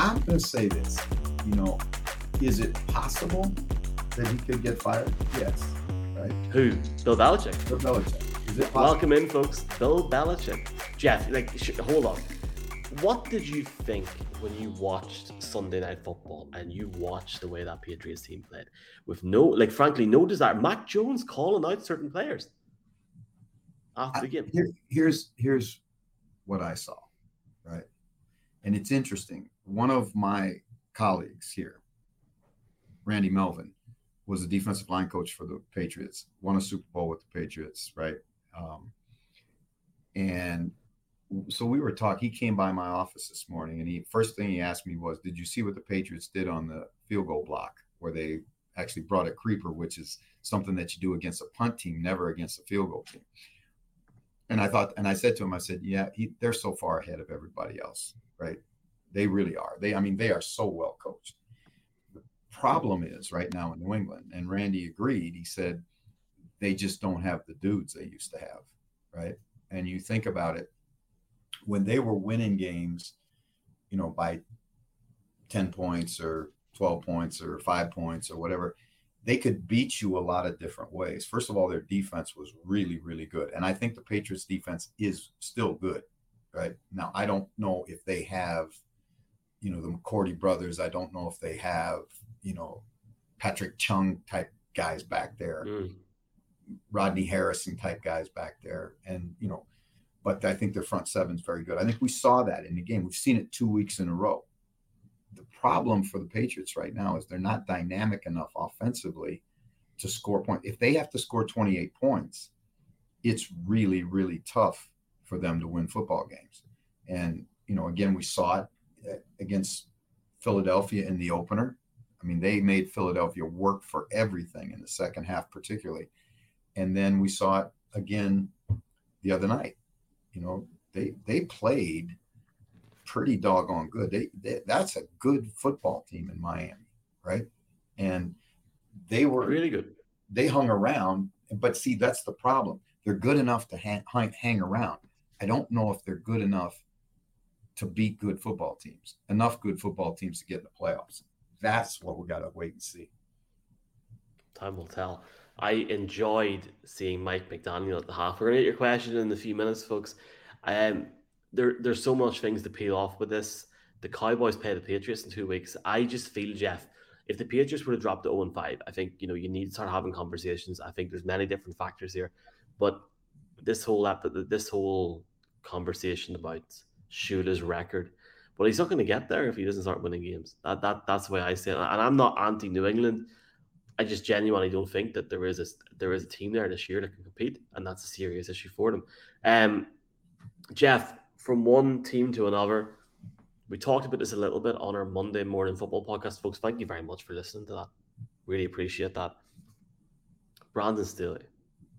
I'm going to say this. You know, is it possible that he could get fired? Yes. Right. Who? Bill Belichick. Bill Belichick. Is it possible? Welcome in, folks. Bill Belichick. Jeff, like, sh- hold on. What did you think when you watched Sunday Night Football and you watched the way that Patriots team played with no, like, frankly, no desire? Mac Jones calling out certain players after the game. Here, here's here's what I saw, right? And it's interesting. One of my colleagues here, Randy Melvin, was a defensive line coach for the Patriots, won a Super Bowl with the Patriots, right? Um, and so we were talking. He came by my office this morning, and he first thing he asked me was, "Did you see what the Patriots did on the field goal block, where they actually brought a creeper, which is something that you do against a punt team, never against a field goal team?" And I thought, and I said to him, I said, "Yeah, he, they're so far ahead of everybody else, right? They really are. They, I mean, they are so well coached. The problem is right now in New England, and Randy agreed. He said they just don't have the dudes they used to have, right? And you think about it when they were winning games, you know, by 10 points or 12 points or five points or whatever, they could beat you a lot of different ways. First of all, their defense was really, really good. And I think the Patriots defense is still good, right? Now, I don't know if they have, you know, the McCourty brothers. I don't know if they have, you know, Patrick Chung type guys back there, mm. Rodney Harrison type guys back there. And, you know, but I think their front seven is very good. I think we saw that in the game. We've seen it two weeks in a row. The problem for the Patriots right now is they're not dynamic enough offensively to score points. If they have to score 28 points, it's really, really tough for them to win football games. And, you know, again, we saw it against Philadelphia in the opener. I mean, they made Philadelphia work for everything in the second half, particularly. And then we saw it again the other night you know, they they played pretty doggone good. They, they that's a good football team in Miami, right? And they were really good. They hung around, but see, that's the problem. They're good enough to hang, hang around. I don't know if they're good enough to beat good football teams. Enough good football teams to get in the playoffs. That's what we got to wait and see. Time will tell. I enjoyed seeing Mike McDaniel at the half. We're gonna get your question in a few minutes, folks. Um, there, there's so much things to peel off with this. The Cowboys play the Patriots in two weeks. I just feel, Jeff, if the Patriots were to drop to 0 and 5, I think you know you need to start having conversations. I think there's many different factors here, but this whole this whole conversation about Shula's record, But he's not going to get there if he doesn't start winning games. That that that's the way I say it. And I'm not anti New England. I just genuinely don't think that there is a there is a team there this year that can compete, and that's a serious issue for them. Um, Jeff, from one team to another, we talked about this a little bit on our Monday morning football podcast, folks. Thank you very much for listening to that. Really appreciate that. Brandon Staley.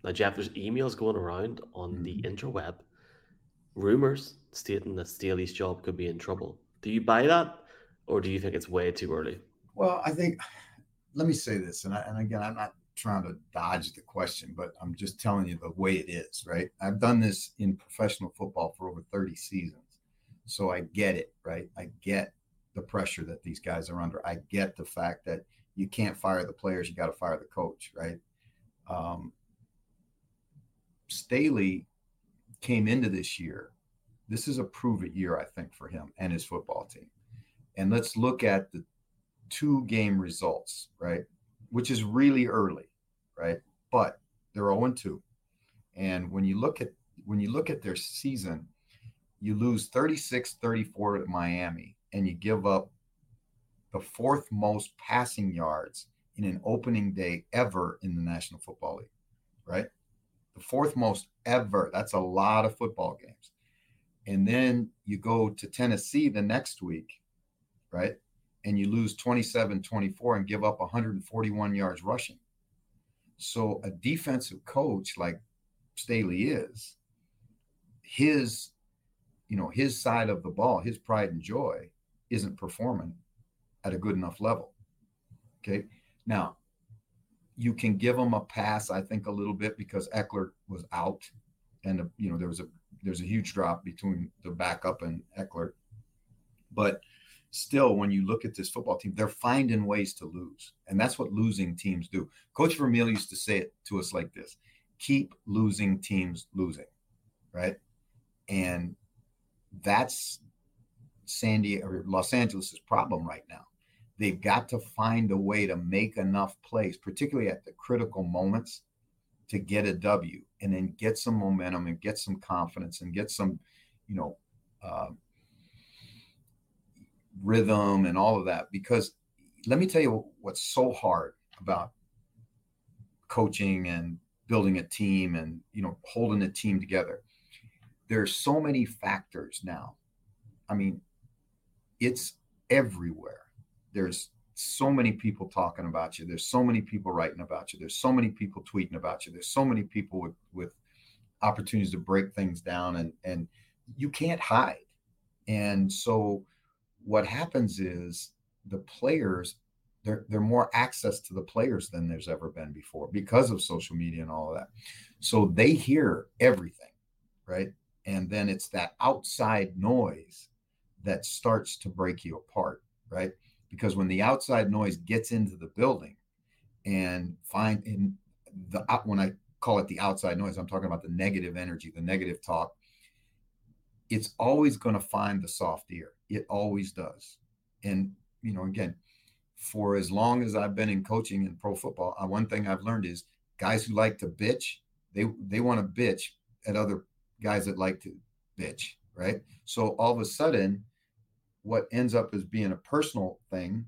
Now, Jeff, there's emails going around on the mm-hmm. interweb, rumors stating that Staley's job could be in trouble. Do you buy that, or do you think it's way too early? Well, I think let me say this, and, I, and again, I'm not trying to dodge the question, but I'm just telling you the way it is, right? I've done this in professional football for over 30 seasons. So I get it, right? I get the pressure that these guys are under. I get the fact that you can't fire the players, you got to fire the coach, right? Um, Staley came into this year. This is a prove it year, I think, for him and his football team. And let's look at the two game results, right? Which is really early, right? But they're 0 2. And when you look at when you look at their season, you lose 36-34 at Miami and you give up the fourth most passing yards in an opening day ever in the National Football League, right? Fourth most ever. That's a lot of football games. And then you go to Tennessee the next week, right? and you lose 27 24 and give up 141 yards rushing. So a defensive coach like Staley is, his, you know, his side of the ball, his pride and joy isn't performing at a good enough level. Okay. Now, you can give him a pass, I think, a little bit because Ekeler was out, and you know there was a there's a huge drop between the backup and Ekeler, but still, when you look at this football team, they're finding ways to lose. And that's what losing teams do. Coach Vermeil used to say it to us like this keep losing teams losing, right? And that's Sandy or Los Angeles' problem right now. They've got to find a way to make enough plays, particularly at the critical moments, to get a W and then get some momentum and get some confidence and get some, you know, uh, rhythm and all of that. Because let me tell you what's so hard about coaching and building a team and you know holding a team together. There's so many factors now. I mean, it's everywhere. There's so many people talking about you. There's so many people writing about you. There's so many people tweeting about you. There's so many people with with opportunities to break things down and and you can't hide. And so what happens is the players there more access to the players than there's ever been before because of social media and all of that. So they hear everything, right? And then it's that outside noise that starts to break you apart, right? Because when the outside noise gets into the building and find in the when I call it the outside noise, I'm talking about the negative energy, the negative talk. It's always going to find the soft ear. It always does. And you know, again, for as long as I've been in coaching in pro football, uh, one thing I've learned is guys who like to bitch, they they want to bitch at other guys that like to bitch, right? So all of a sudden, what ends up as being a personal thing,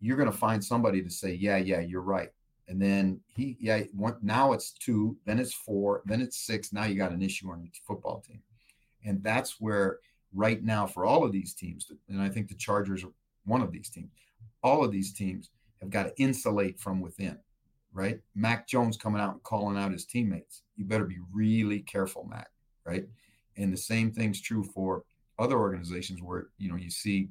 you're going to find somebody to say, "Yeah, yeah, you're right." And then he, yeah, one, now it's two, then it's four, then it's six. Now you got an issue on your football team, and that's where right now for all of these teams, and I think the Chargers are one of these teams all of these teams have got to insulate from within, right? Mac Jones coming out and calling out his teammates. You better be really careful, Mac, right? And the same thing's true for other organizations where you know you see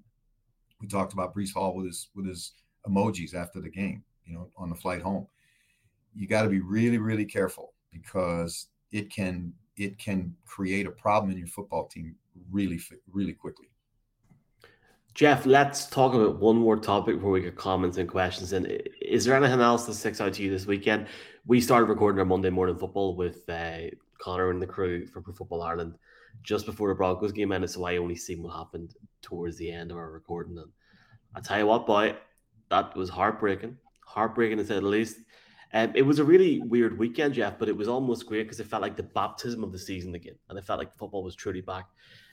we talked about Breece Hall with his with his emojis after the game, you know, on the flight home. You got to be really, really careful because it can it can create a problem in your football team really, really quickly. Jeff, let's talk about one more topic before we get comments and questions. And is there anything else that sticks out to you this weekend? We started recording our Monday morning football with uh, Connor and the crew for Pro Football Ireland just before the Broncos game ended, so I only seen what happened towards the end of our recording. And I tell you what, boy, that was heartbreaking, heartbreaking to say the least. Um, it was a really weird weekend, Jeff, but it was almost great because it felt like the baptism of the season again, and it felt like football was truly back.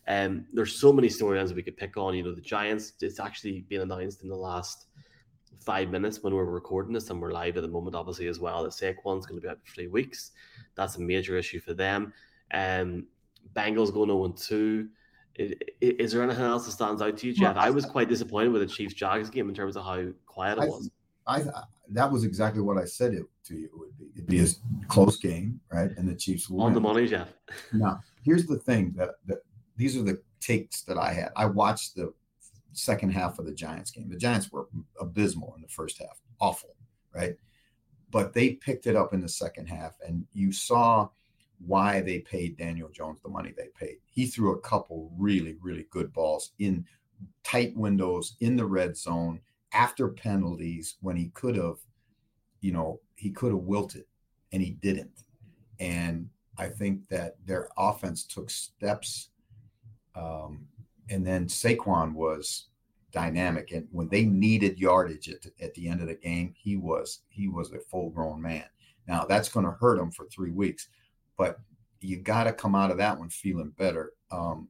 Um, there's so many storylines we could pick on. You know, the Giants, it's actually been announced in the last five minutes when we're recording this, and we're live at the moment, obviously, as well. That Saquon's going to be out for three weeks. That's a major issue for them. Um, Bengals going 0 2. Is there anything else that stands out to you, Jeff? I was quite disappointed with the Chiefs Jags game in terms of how quiet it was. I, I that was exactly what I said it to you. It would be it'd be a close game, right? And the Chiefs will on the money, Jeff. now, here's the thing that that these are the takes that I had. I watched the second half of the Giants game. The Giants were abysmal in the first half, awful, right? But they picked it up in the second half, and you saw why they paid Daniel Jones the money they paid. He threw a couple really, really good balls in tight windows in the red zone after penalties when he could have, you know, he could have wilted and he didn't. And I think that their offense took steps um, and then Saquon was dynamic, and when they needed yardage at the, at the end of the game, he was he was a full grown man. Now that's going to hurt him for three weeks, but you got to come out of that one feeling better. Um,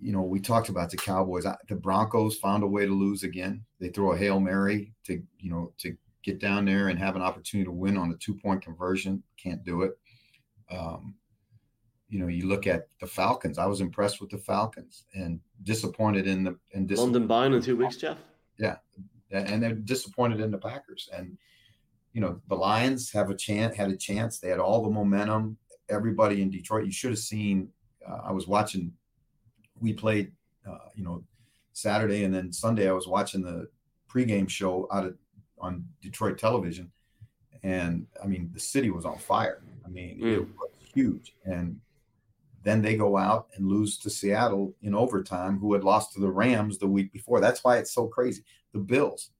you know, we talked about the Cowboys. The Broncos found a way to lose again. They throw a hail mary to you know to get down there and have an opportunity to win on a two point conversion. Can't do it. Um, you know, you look at the Falcons. I was impressed with the Falcons and disappointed in the and London bound in two weeks, Jeff. Yeah, and they're disappointed in the Packers. And you know, the Lions have a chance. Had a chance. They had all the momentum. Everybody in Detroit. You should have seen. Uh, I was watching. We played, uh, you know, Saturday and then Sunday. I was watching the pregame show out of on Detroit television, and I mean, the city was on fire. I mean, mm. it was huge and then they go out and lose to Seattle in overtime, who had lost to the Rams the week before. That's why it's so crazy. The Bills,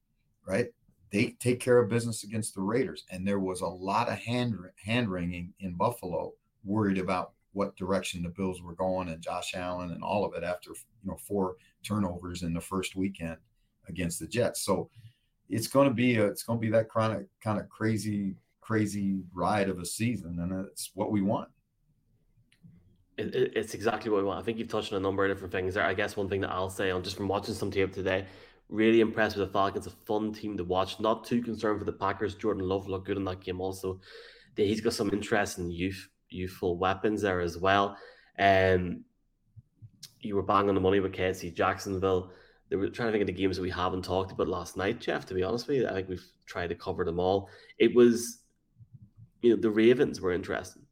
right? They take care of business against the Raiders, and there was a lot of hand hand wringing in Buffalo, worried about what direction the Bills were going and Josh Allen and all of it after you know four turnovers in the first weekend against the Jets. So it's going to be a, it's going to be that kind of kind of crazy crazy ride of a season, and it's what we want it, it's exactly what we want. I think you've touched on a number of different things there. I guess one thing that I'll say on just from watching some tape today, really impressed with the Falcons. A fun team to watch. Not too concerned for the Packers. Jordan Love looked good in that game. Also, he's got some interesting youth youthful weapons there as well. Um, you were bang on the money with KC Jacksonville. They were trying to think of the games that we haven't talked about last night, Jeff. To be honest with you, I think we've tried to cover them all. It was, you know, the Ravens were interesting,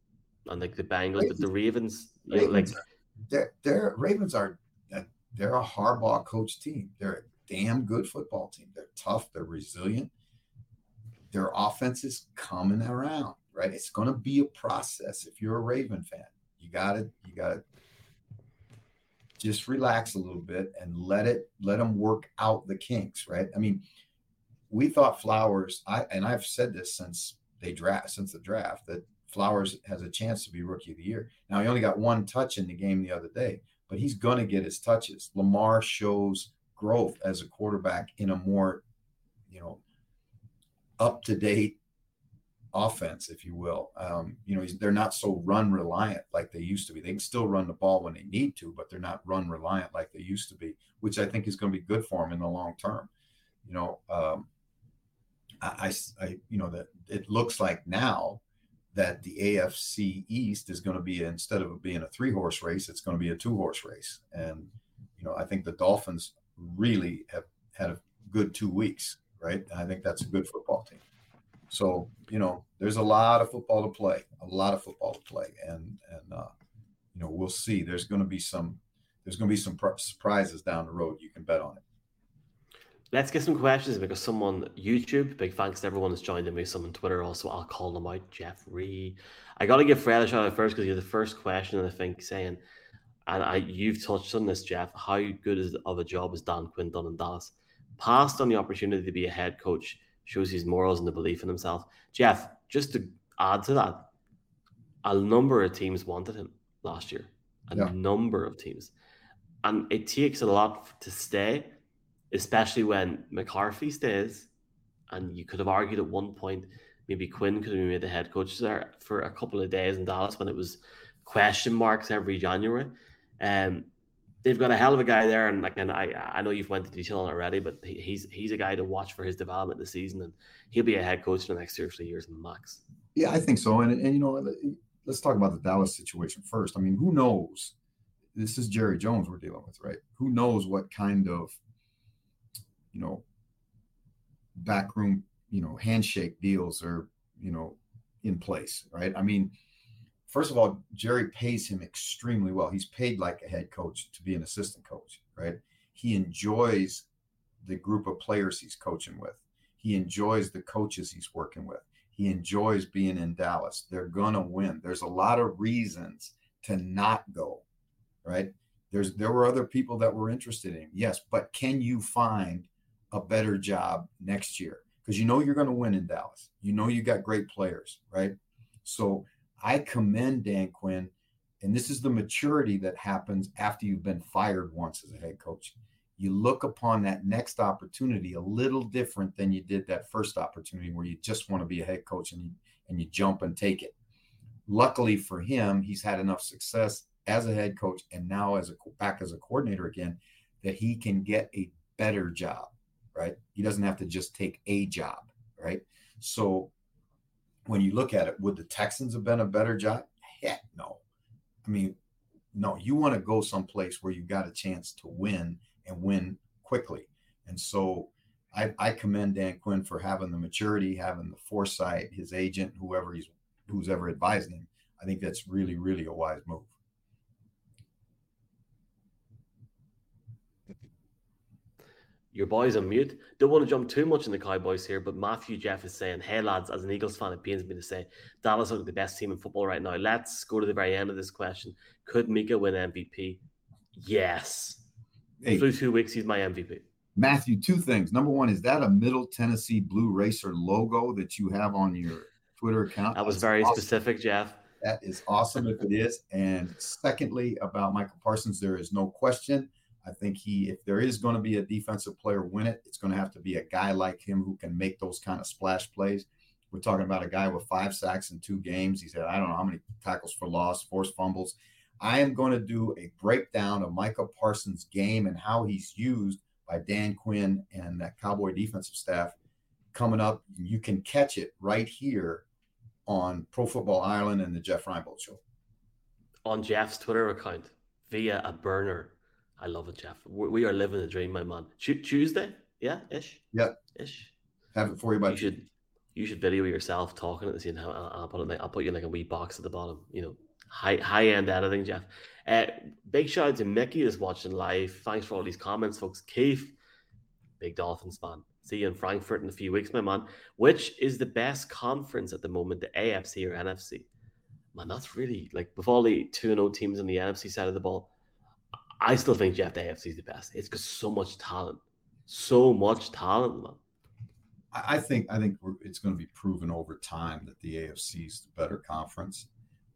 and like the Bengals, but the Ravens Ravens, like they're, they're Ravens are they're a Harbaugh coach team. They're damn good football team. They're tough. They're resilient. Their offense is coming around. Right. It's going to be a process. If you're a Raven fan, you got to you got to just relax a little bit and let it let them work out the kinks. Right. I mean, we thought Flowers. I and I've said this since they draft since the draft that Flowers has a chance to be rookie of the year. Now he only got one touch in the game the other day, but he's going to get his touches. Lamar shows growth as a quarterback in a more, you know, up to date offense, if you will. Um, you know, they're not so run reliant like they used to be. They can still run the ball when they need to, but they're not run reliant like they used to be, which I think is going to be good for them in the long term. You know, um, I, I, you know, that it looks like now that the AFC East is going to be instead of being a three horse race, it's going to be a two horse race. And you know, I think the Dolphins really have had a good two weeks, right? I think that's a good football team. So you know, there's a lot of football to play, a lot of football to play, and and uh, you know, we'll see. There's going to be some there's going to be some surprises down the road. You can bet on it. Let's get some questions because someone YouTube, big thanks to everyone that's joined in me, some on Twitter also. I'll call them out. Jeffrey. I gotta give Fred a shout out first because you're the first question, and I think, saying and I you've touched on this, Jeff. How good is of a job is Dan Quinn done in Dallas? Passed on the opportunity to be a head coach, shows his morals and the belief in himself. Jeff, just to add to that, a number of teams wanted him last year. A yeah. number of teams. And it takes a lot to stay especially when McCarthy stays. And you could have argued at one point maybe Quinn could have been made the head coach there for a couple of days in Dallas when it was question marks every January. Um, they've got a hell of a guy there, and like, and I I know you've went into detail on already, but he's he's a guy to watch for his development this season, and he'll be a head coach for the next two or three years in the max. Yeah, I think so. And and you know, let's talk about the Dallas situation first. I mean, who knows? This is Jerry Jones we're dealing with, right? Who knows what kind of you know, backroom, you know, handshake deals are, you know, in place, right? I mean, first of all, Jerry pays him extremely well. He's paid like a head coach to be an assistant coach, right? He enjoys the group of players he's coaching with. He enjoys the coaches he's working with. He enjoys being in Dallas. They're going to win. There's a lot of reasons to not go, right? There's there were other people that were interested in. him. Yes, but can you find a better job next year because you know you're going to win in Dallas. You know you got great players, right? So I commend Dan Quinn, and this is the maturity that happens after you've been fired once as a head coach. You look upon that next opportunity a little different than you did that first opportunity where you just want to be a head coach and you, and you jump and take it. Luckily for him, he's had enough success as a head coach and now as a back as a coordinator again that he can get a better job right? He doesn't have to just take a job, right? So when you look at it, would the Texans have been a better job? Heck no. I mean, no, you want to go someplace where you got a chance to win and win quickly. And so I, I commend Dan Quinn for having the maturity, having the foresight, his agent, whoever he's who's ever advising him. I think that's really, really a wise move. Your boys on mute. Don't want to jump too much in the Cowboys here, but Matthew Jeff is saying, Hey lads, as an Eagles fan, it pains me to say Dallas are the best team in football right now. Let's go to the very end of this question. Could Micah win MVP? Yes. Hey, Through two weeks, he's my MVP. Matthew, two things. Number one, is that a Middle Tennessee Blue Raider logo that you have on your Twitter account? That was That's very awesome. specific, Jeff. That is awesome if it is. And secondly, about Michael Parsons, there is no question I think he, if there is going to be a defensive player win it, it's going to have to be a guy like him who can make those kind of splash plays. We're talking about a guy with five sacks in two games. He's had I don't know how many tackles for loss, forced fumbles. I am going to do a breakdown of Micah Parsons' game and how he's used by Dan Quinn and that Cowboy defensive staff coming up. You can catch it right here on Pro Football Ireland and the Jeff Reinebold Show. On Jeff's Twitter account via a burner I love it, Jeff. We are living the dream, my man. Tuesday, yeah, ish. Yeah, ish. Have it for you by. You should. You should video yourself talking at the scene. I'll, I'll put it. I'll put you in like a wee box at the bottom. You know, high high end editing, Jeff. Uh, big shout out to Mickey is watching live. Thanks for all these comments, folks. Keith, big Dolphins fan. See you in Frankfurt in a few weeks, my man. Which is the best conference at the moment, the AFC or NFC? Man, that's really like with all the two and O teams on the NFC side of the ball I still think Jeff the AFC is the best. It's got so much talent, so much talent, man. I think I think it's going to be proven over time that the AFC is the better conference.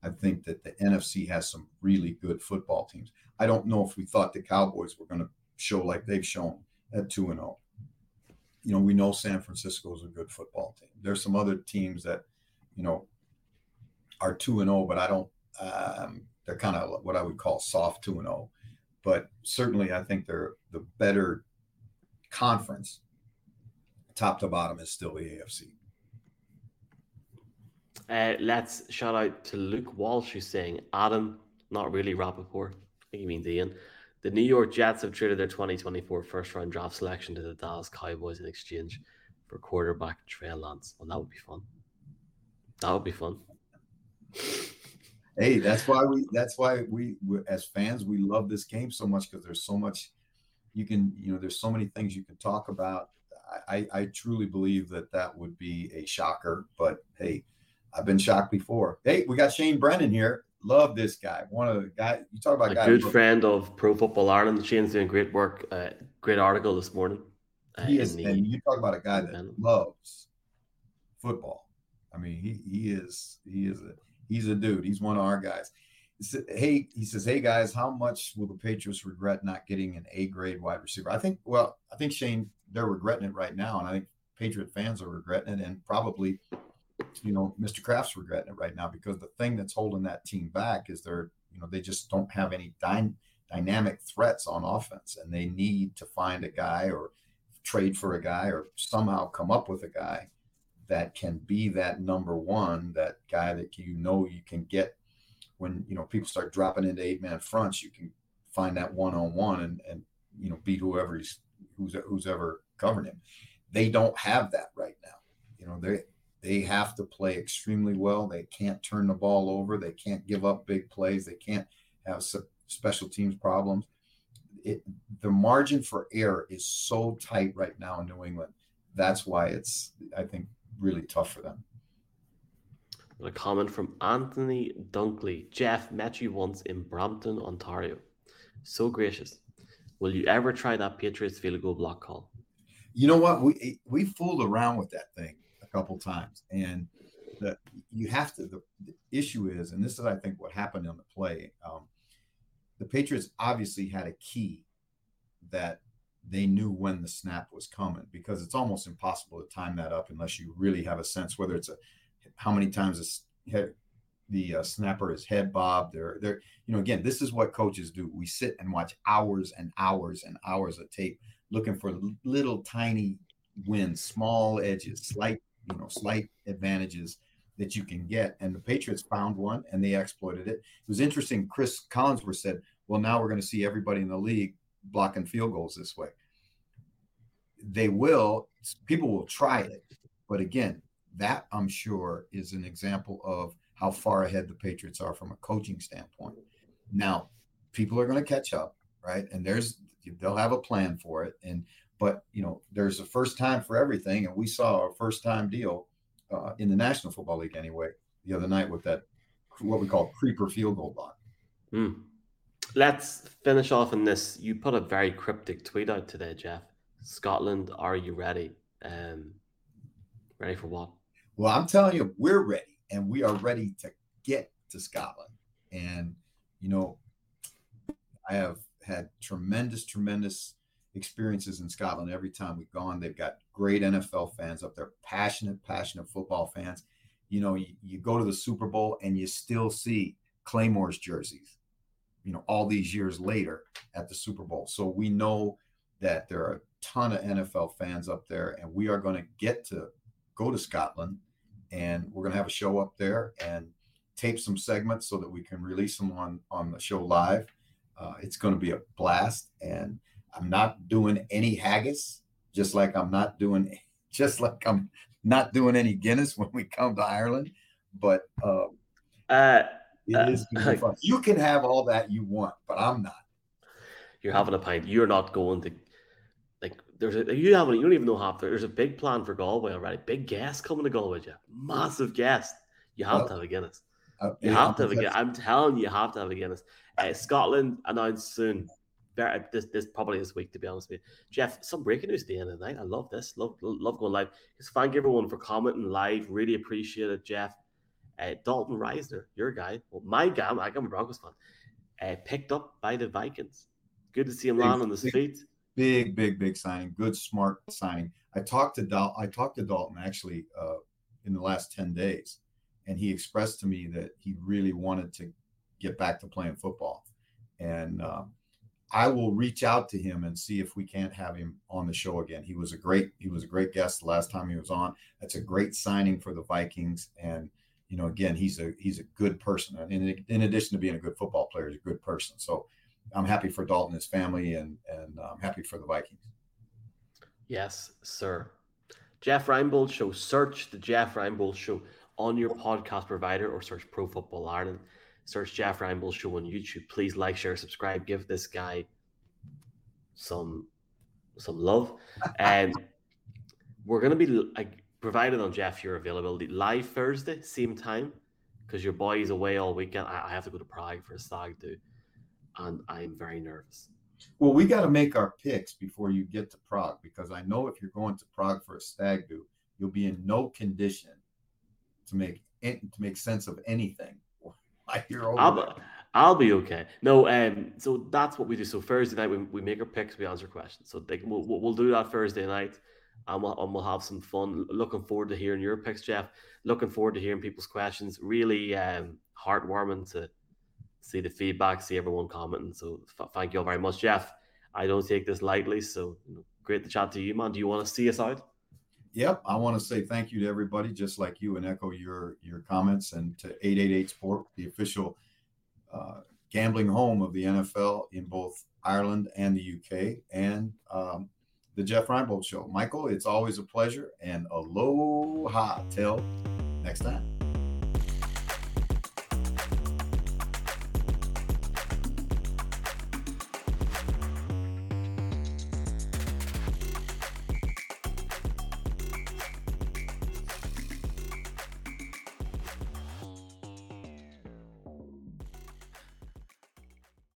I think that the NFC has some really good football teams. I don't know if we thought the Cowboys were going to show like they've shown at two and zero. Oh. You know, we know San Francisco is a good football team. There's some other teams that, you know, are two and zero, oh, but I don't. Um, they're kind of what I would call soft two and zero. But certainly I think they're the better conference, top to bottom, is still the AFC. Uh, let's shout out to Luke Walsh who's saying Adam, not really Rappaport. I think he means Ian. The New York Jets have traded their 2024 first round draft selection to the Dallas Cowboys in exchange for quarterback Trey Lance. Well, that would be fun. That would be fun hey, that's why we that's why we as fans we love this game so much because there's so much you can you know there's so many things you can talk about. I, I truly believe that that would be a shocker, but hey, I've been shocked before. Hey, we got Shane Brennan here. Love this guy. One of the guys you talk about. A good friend of Pro Football Ireland. Shane's doing great work. Uh, great article this morning. Uh, he is, the, and you talk about a guy that loves football. I mean, he he is he is a He's a dude. He's one of our guys. He said, hey, he says, hey guys, how much will the Patriots regret not getting an A grade wide receiver? I think, well, I think Shane, they're regretting it right now, and I think Patriot fans are regretting it, and probably, you know, Mr. Kraft's regretting it right now because the thing that's holding that team back is they're, you know, they just don't have any dy- dynamic threats on offense, and they need to find a guy or trade for a guy or somehow come up with a guy that can be that number one, that guy that you know you can get when you know people start dropping into eight man fronts, you can find that one on one and and you know beat whoever he's who's who's ever covering him. They don't have that right now. You know they they have to play extremely well. They can't turn the ball over. They can't give up big plays. They can't have special teams problems. It, the margin for error is so tight right now in New England. That's why it's I think really tough for them. A comment from Anthony Dunkley. Jeff met you once in Brampton, Ontario. So gracious. Will you ever try that Patriots field goal block call? You know what? We we fooled around with that thing a couple times, and the you have to. The, the issue is, and this is I think what happened on the play. Um, the Patriots obviously had a key that they knew when the snap was coming because it's almost impossible to time that up unless you really have a sense whether it's a how many times head, the uh, snapper is head bobbed. They're, they're, you know, again, this is what coaches do. We sit and watch hours and hours and hours of tape looking for little tiny wins, small edges, slight, you know, slight advantages that you can get. And the Patriots found one and they exploited it. It was interesting. Chris Collinsworth said, well, now we're going to see everybody in the league blocking field goals this way. They will, people will try it. But again, that I'm sure is an example of how far ahead the Patriots are from a coaching standpoint. Now, people are going to catch up, right? And there's they'll have a plan for it. And but you know, there's a first time for everything, and we saw a first time deal uh, in the National Football League anyway the other night with that what we call creeper field goal block. Mm. Let's finish off in this. You put a very cryptic tweet out today, Jeff. Scotland, are you ready? Um, ready for what? Well, I'm telling you, we're ready, and we are ready to get to Scotland. And you know, I have had tremendous, tremendous experiences in Scotland every time we've gone. They've got great NFL fans up there, passionate, passionate football fans. You know, you, you go to the Super Bowl and you still see Claymore's jerseys, you know, all these years later at the Super Bowl. So we know that there are a ton of NFL fans up there, and we are going to get to go to Scotland and we're going to have a show up there and tape some segments so that we can release them on on the show live. Uh, it's going to be a blast, and I'm not doing any haggis, just like I'm not doing, just like I'm not doing any Guinness when we come to Ireland. But uh, uh, it uh, fun. You can have all that you want, but I'm not. You're having a pint. You're not going to like. There's a you haven't you don't even know half. There's a big plan for Galway already. Big guest coming to Galway, Jeff. Massive guest. You have to have a Guinness. Uh, you have to have a Guinness. I'm telling you, you have to have a Guinness. Uh, Scotland announced soon. Very, this this probably this week to be honest with you, Jeff. Some breaking news at the end of the night. I love this. Love love going live. Just thank everyone for commenting live. Really appreciate it, Jeff. Uh, Dalton Risner, your guy, well, my guy, I'm a Broncos fan, uh, picked up by the Vikings. Good to see him land on the feet. Big, big, big signing. Good, smart signing. I talked to Dal- I talked to Dalton actually uh, in the last ten days, and he expressed to me that he really wanted to get back to playing football. And um, I will reach out to him and see if we can't have him on the show again. He was a great he was a great guest the last time he was on. That's a great signing for the Vikings. And you know, again, he's a he's a good person. In, in addition to being a good football player, he's a good person. So I'm happy for Dalton, his family, and and I'm happy for the Vikings. Yes, sir. Jeff Reinebold Show. Search the Jeff Reinebold Show on your podcast provider or search Pro Football Ireland. Search Jeff Reinebold Show on YouTube. Please like, share, subscribe. Give this guy some some love. And we're gonna be like provided on Jeff your availability live Thursday, same time, because your boy is away all weekend. I, I, have to go to Prague for a stag do, and I'm very nervous. Well, we got to make our picks before you get to Prague because I know if you're going to Prague for a stag do, you'll be in no condition to make to make sense of anything I'll, I'll be okay. No, um, so that's what we do. So Thursday night we, we make our picks, we answer questions. So they, we'll, we'll do that Thursday night, and we'll, and we'll have some fun. Looking forward to hearing your picks, Jeff. Looking forward to hearing people's questions. Really um, heartwarming to see the feedback, see everyone commenting. So f- thank you all very much, Jeff. I don't take this lightly. So you know, great to chat to you, man. Do you want to see us out? Yep, I want to say thank you to everybody, just like you, and echo your your comments, and to 888 Sport, the official uh, gambling home of the NFL in both Ireland and the UK, and um, the Jeff Reinebold Show. Michael, it's always a pleasure, and aloha till next time.